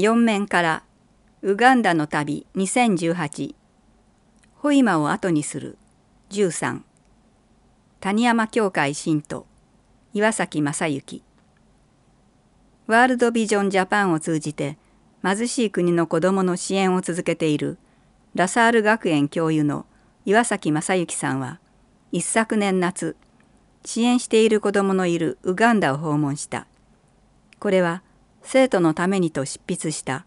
4面からウガンダの旅2018ホイマを後にする。13谷山教会信徒岩崎正幸。ワールドビジョンジャパンを通じて貧しい国の子どもの支援を続けているラサール学園教諭の岩崎正幸さんは一昨年夏支援している子どものいるウガンダを訪問した。これは生徒のためにと執筆した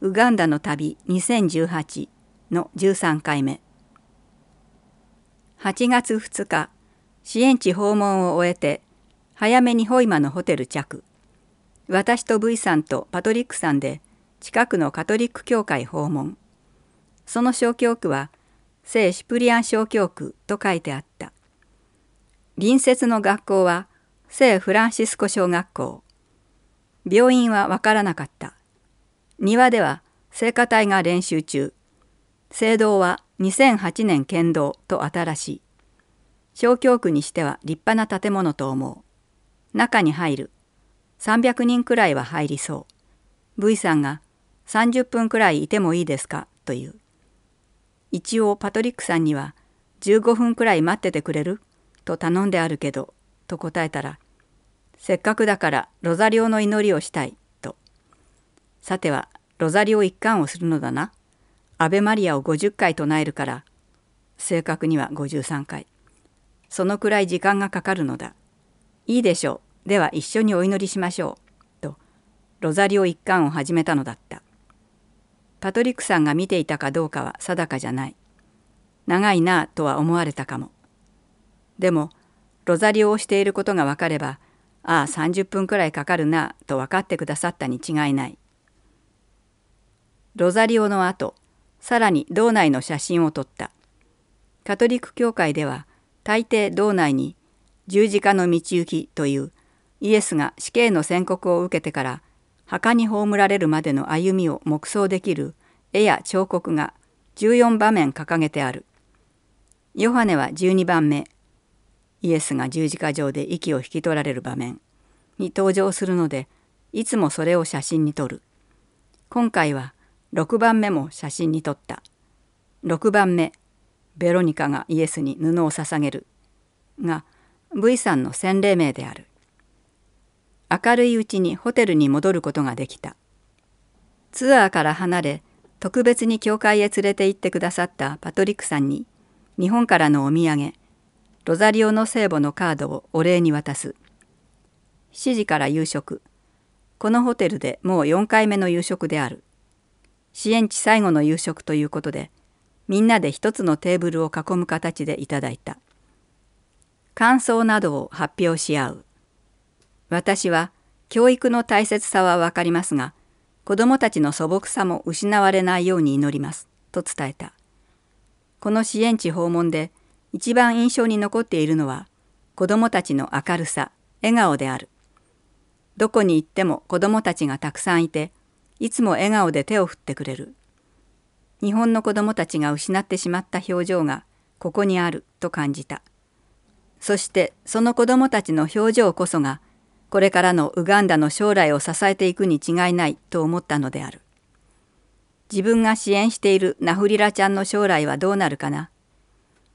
ウガンダの旅2018の13回目。8月2日支援地訪問を終えて早めにホイマのホテル着。私と V さんとパトリックさんで近くのカトリック教会訪問。その小教区は聖シプリアン小教区と書いてあった。隣接の学校は聖フランシスコ小学校。病院はわからなかった。庭では聖歌隊が練習中。聖堂は2008年建堂と新しい。小教区にしては立派な建物と思う。中に入る。300人くらいは入りそう。V さんが30分くらいいてもいいですか？という。一応パトリックさんには15分くらい待っててくれる？と頼んであるけど、と答えたら、せっかくだからロザリオの祈りをしたい、と。さては、ロザリオ一貫をするのだな。アベマリアを50回唱えるから、正確には53回。そのくらい時間がかかるのだ。いいでしょう。では一緒にお祈りしましょう。と、ロザリオ一貫を始めたのだった。パトリックさんが見ていたかどうかは定かじゃない。長いなぁとは思われたかも。でも、ロザリオをしていることがわかれば、ああ30分くらいかかるなと分かってくださったに違いない。ロザリオの後、さらに道内の写真を撮った。カトリック教会では、大抵道内に十字架の道行きというイエスが死刑の宣告を受けてから墓に葬られるまでの歩みを黙想できる絵や彫刻が14場面掲げてある。ヨハネは12番目、イエスが十字架上で息を引き取られる場面に登場するので、いつもそれを写真に撮る。今回は6番目も写真に撮った。6番目、ベロニカがイエスに布を捧げる。が、V さんの洗礼名である。明るいうちにホテルに戻ることができた。ツアーから離れ、特別に教会へ連れて行ってくださったパトリックさんに、日本からのお土産、ロザリオの聖母のカードをお礼に渡す。7時から夕食。このホテルでもう4回目の夕食である。支援地最後の夕食ということで、みんなで一つのテーブルを囲む形でいただいた。感想などを発表し合う。私は教育の大切さはわかりますが、子供たちの素朴さも失われないように祈ります、と伝えた。この支援地訪問で一番印象に残っているのは、子供たちの明るさ、笑顔である。どこに行っても子供たちがたくさんいて、いつも笑顔で手を振ってくれる。日本の子供たちが失ってしまった表情がここにあると感じた。そしてその子供たちの表情こそがこれからのウガンダの将来を支えていくに違いないと思ったのである。自分が支援しているナフリラちゃんの将来はどうなるかな。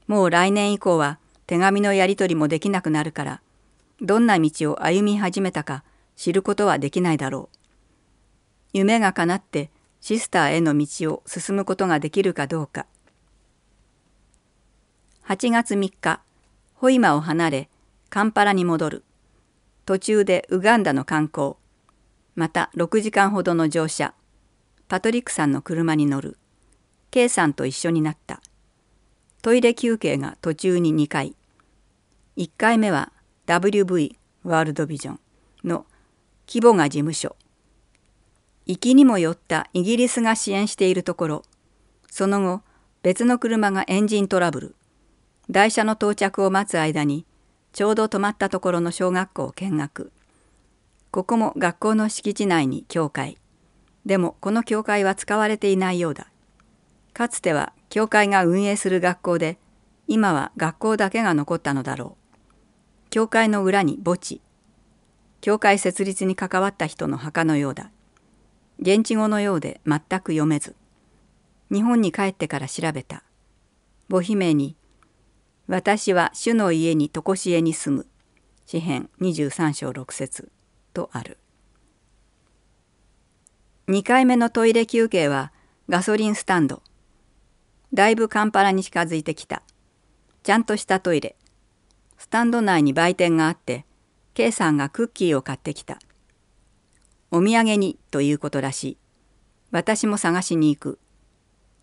もう来年以降は手紙のやり取りもできなくなるから、どんな道を歩み始めたか知ることはできないだろう。夢が叶ってシスターへの道を進むことができるかどうか。8月3日、ホイマを離れ、カンパラに戻る。途中でウガンダの観光また6時間ほどの乗車パトリックさんの車に乗る K さんと一緒になったトイレ休憩が途中に2回1回目は WV ワールドビジョンの規模が事務所。行きにもよったイギリスが支援しているところ。その後別の車がエンジントラブル。台車の到着を待つ間にちょうど泊まったところの小学校を見学。ここも学校の敷地内に教会。でもこの教会は使われていないようだ。かつては教会が運営する学校で今は学校だけが残ったのだろう。教会の裏に墓地。教会設立に関わった人の墓のようだ。現地語のようで全く読めず。日本に帰ってから調べた。母姫に「私は主の家に常しえに住む」詩編23章6節。とある。2回目のトイレ休憩はガソリンスタンド。だいぶカンパラに近づいてきた。ちゃんとしたトイレ。スタンド内に売店があって K さんがクッキーを買ってきた。お土産にということらしい。私も探しに行く。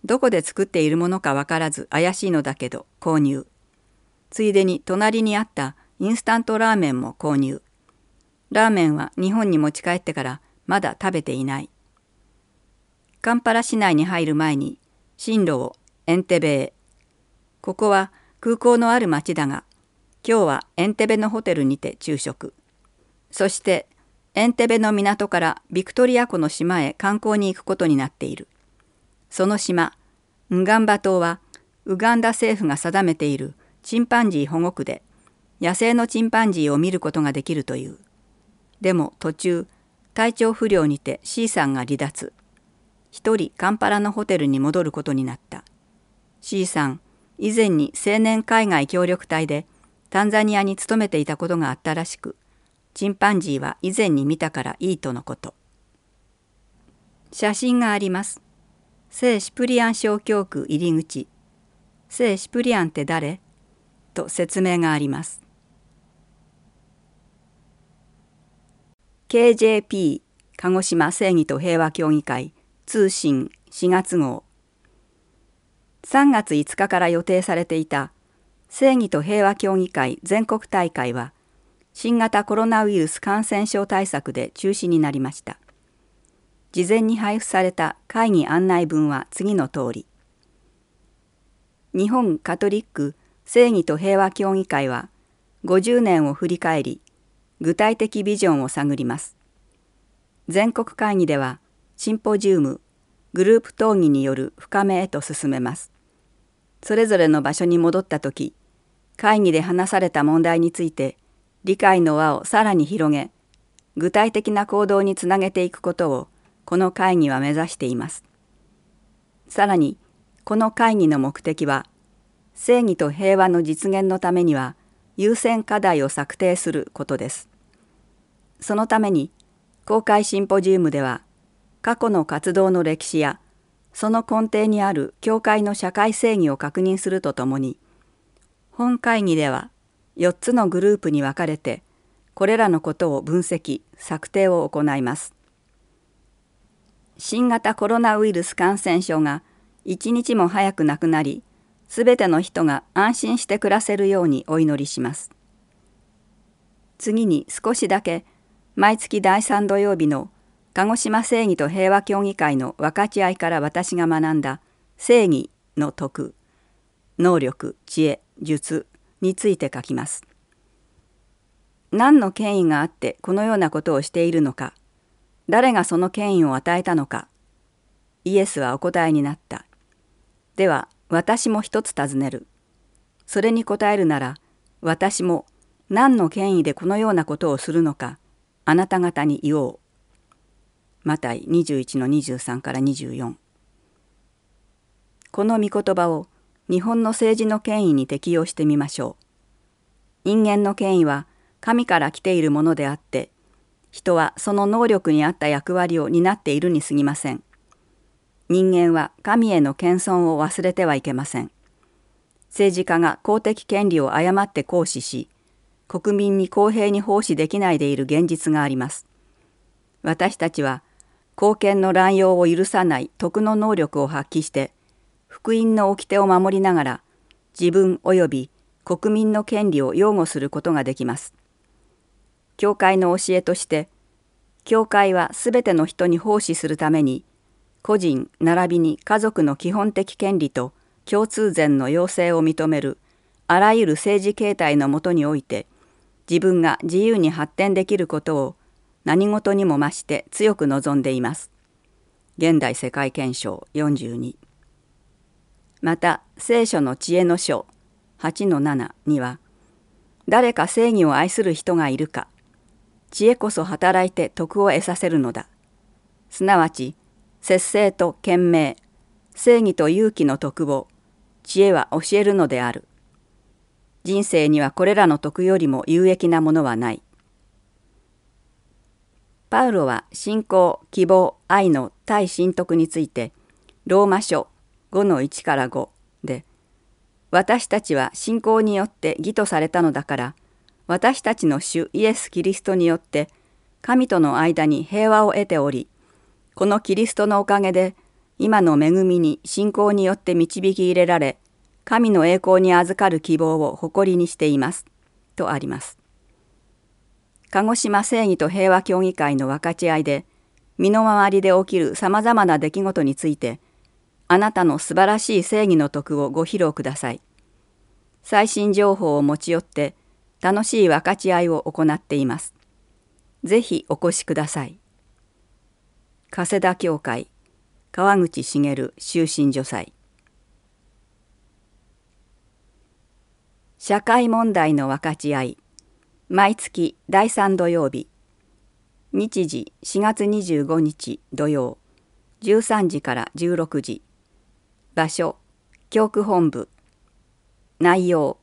どこで作っているものかわからず怪しいのだけど購入。ついでに隣にあったインスタントラーメンも購入。ラーメンは日本に持ち帰ってからまだ食べていない。カンパラ市内に入る前に進路をエンテベへ。ここは空港のある町だが今日はエンテベのホテルにて昼食。そしてエンテベの港からビクトリア湖の島へ観光に行くことになっている。その島ンガンバ島はウガンダ政府が定めているチンパンジー保護区で野生のチンパンジーを見ることができるという。でも途中体調不良にて C さんが離脱。一人カンパラのホテルに戻ることになった。C さん以前に青年海外協力隊でタンザニアに勤めていたことがあったらしくチンパンジーは以前に見たからいいとのこと。写真があります。聖シプリアン小教区入り口。聖シプリアンって誰？と説明があります。KJP 鹿児島正義と平和協議会通信4月号。3月5日から予定されていた正義と平和協議会全国大会は新型コロナウイルス感染症対策で中止になりました。事前に配布された会議案内文は次の通り日本カトリック正義と平和協議会は50年を振り返り具体的ビジョンを探ります。全国会議ではシンポジウムグループ討議による深めへと進めます。それぞれの場所に戻った時会議で話された問題について理解の輪をさらに広げ具体的な行動につなげていくことをこの会議は目指しています。さらにこの会議の目的は正義と平和の実現のためには優先課題を策定することです。そのために公開シンポジウムでは過去の活動の歴史やその根底にある教会の社会正義を確認するとともに本会議では4つのグループに分かれてこれらのことを分析策定を行います。新型コロナウイルス感染症が一日も早くなくなりすべての人が安心して暮らせるようにお祈りします。次に少しだけ毎月第3土曜日の鹿児島正義と平和協議会の分かち合いから私が学んだ正義の徳能力知恵術について書きます。何の権威があってこのようなことをしているのか誰がその権威を与えたのかイエスはお答えになった。では私も一つ尋ねる。それに答えるなら私も何の権威でこのようなことをするのかあなた方に言おう。マタイ21の23から24この御言葉を日本の政治の権威に適用してみましょう。人間の権威は神から来ているものであって、人はその能力に合った役割を担っているにすぎません。人間は神への謙遜を忘れてはいけません。政治家が公的権利を誤って行使し、国民に公平に奉仕できないでいる現実があります。私たちは、公権の乱用を許さない徳の能力を発揮して、福音の掟を守りながら自分及び国民の権利を擁護することができます。教会の教えとして教会はすべての人に奉仕するために個人並びに家族の基本的権利と共通善の要請を認めるあらゆる政治形態のもとにおいて自分が自由に発展できることを何事にも増して強く望んでいます。現代世界憲章42また聖書の知恵の書8の7には誰か正義を愛する人がいるか知恵こそ働いて徳を得させるのだ。すなわち節制と賢明正義と勇気の徳を知恵は教えるのである。人生にはこれらの徳よりも有益なものはない。パウロは信仰希望愛の対信徳についてローマ書5の1から5で私たちは信仰によって義とされたのだから私たちの主イエス・キリストによって神との間に平和を得ておりこのキリストのおかげで今の恵みに信仰によって導き入れられ神の栄光に預かる希望を誇りにしていますとあります。鹿児島正義と平和協議会の分かち合いで身の回りで起きるさまざまな出来事についてあなたの素晴らしい正義の徳をご披露ください。最新情報を持ち寄って楽しい分かち合いを行っています。ぜひお越しください。加世田教会川口茂終身助祭。社会問題の分かち合い毎月第3土曜日。日時4月25日土曜13時から16時。場所教区本部内容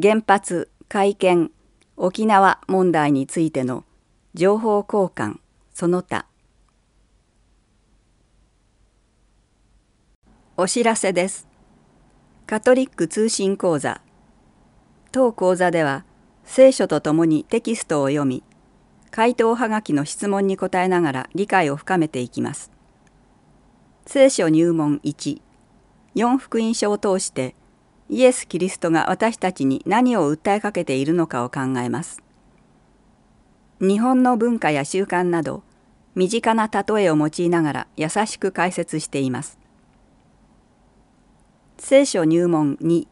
原発会見沖縄問題についての情報交換その他お知らせです。カトリック通信講座当講座では聖書とともにテキストを読み回答はがきの質問に答えながら理解を深めていきます。聖書入門1 4福音書を通してイエス・キリストが私たちに何を訴えかけているのかを考えます。日本の文化や習慣など身近な例えを用いながら優しく解説しています。聖書入門2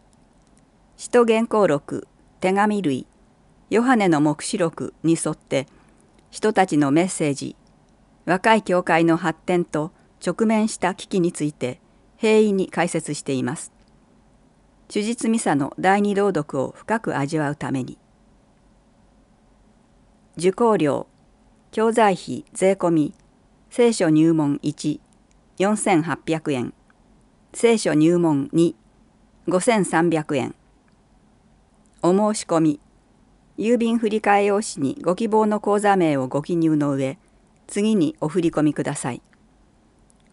使徒原稿録手紙類ヨハネの黙示録に沿って人たちのメッセージ若い教会の発展と直面した危機について平易に解説しています。手実ミサの第二朗読を深く味わうために。受講料教材費税込み聖書入門1 4800円。聖書入門2 5300円。お申し込み郵便振替用紙にご希望の口座名をご記入の上次にお振り込みください。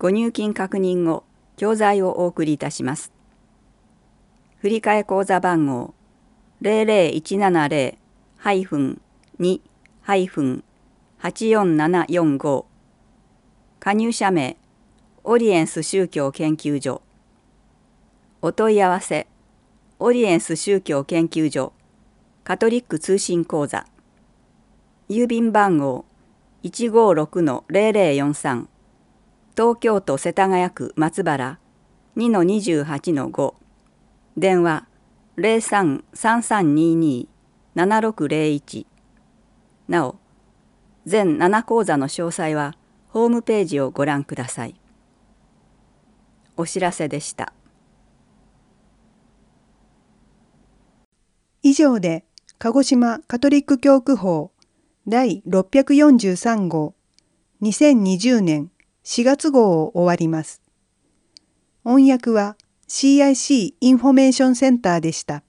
ご入金確認後教材をお送りいたします。振替口座番号00170-2-84745加入者名オリエンス宗教研究所。お問い合わせオリエンス宗教研究所カトリック通信講座。郵便番号156-0043東京都世田谷区松原2-28-5電話03-3322-7601なお全7講座の詳細はホームページをご覧ください。お知らせでした。以上で鹿児島カトリック教区報第643号2020年4月号を終わります。翻訳は CIC インフォメーションセンターでした。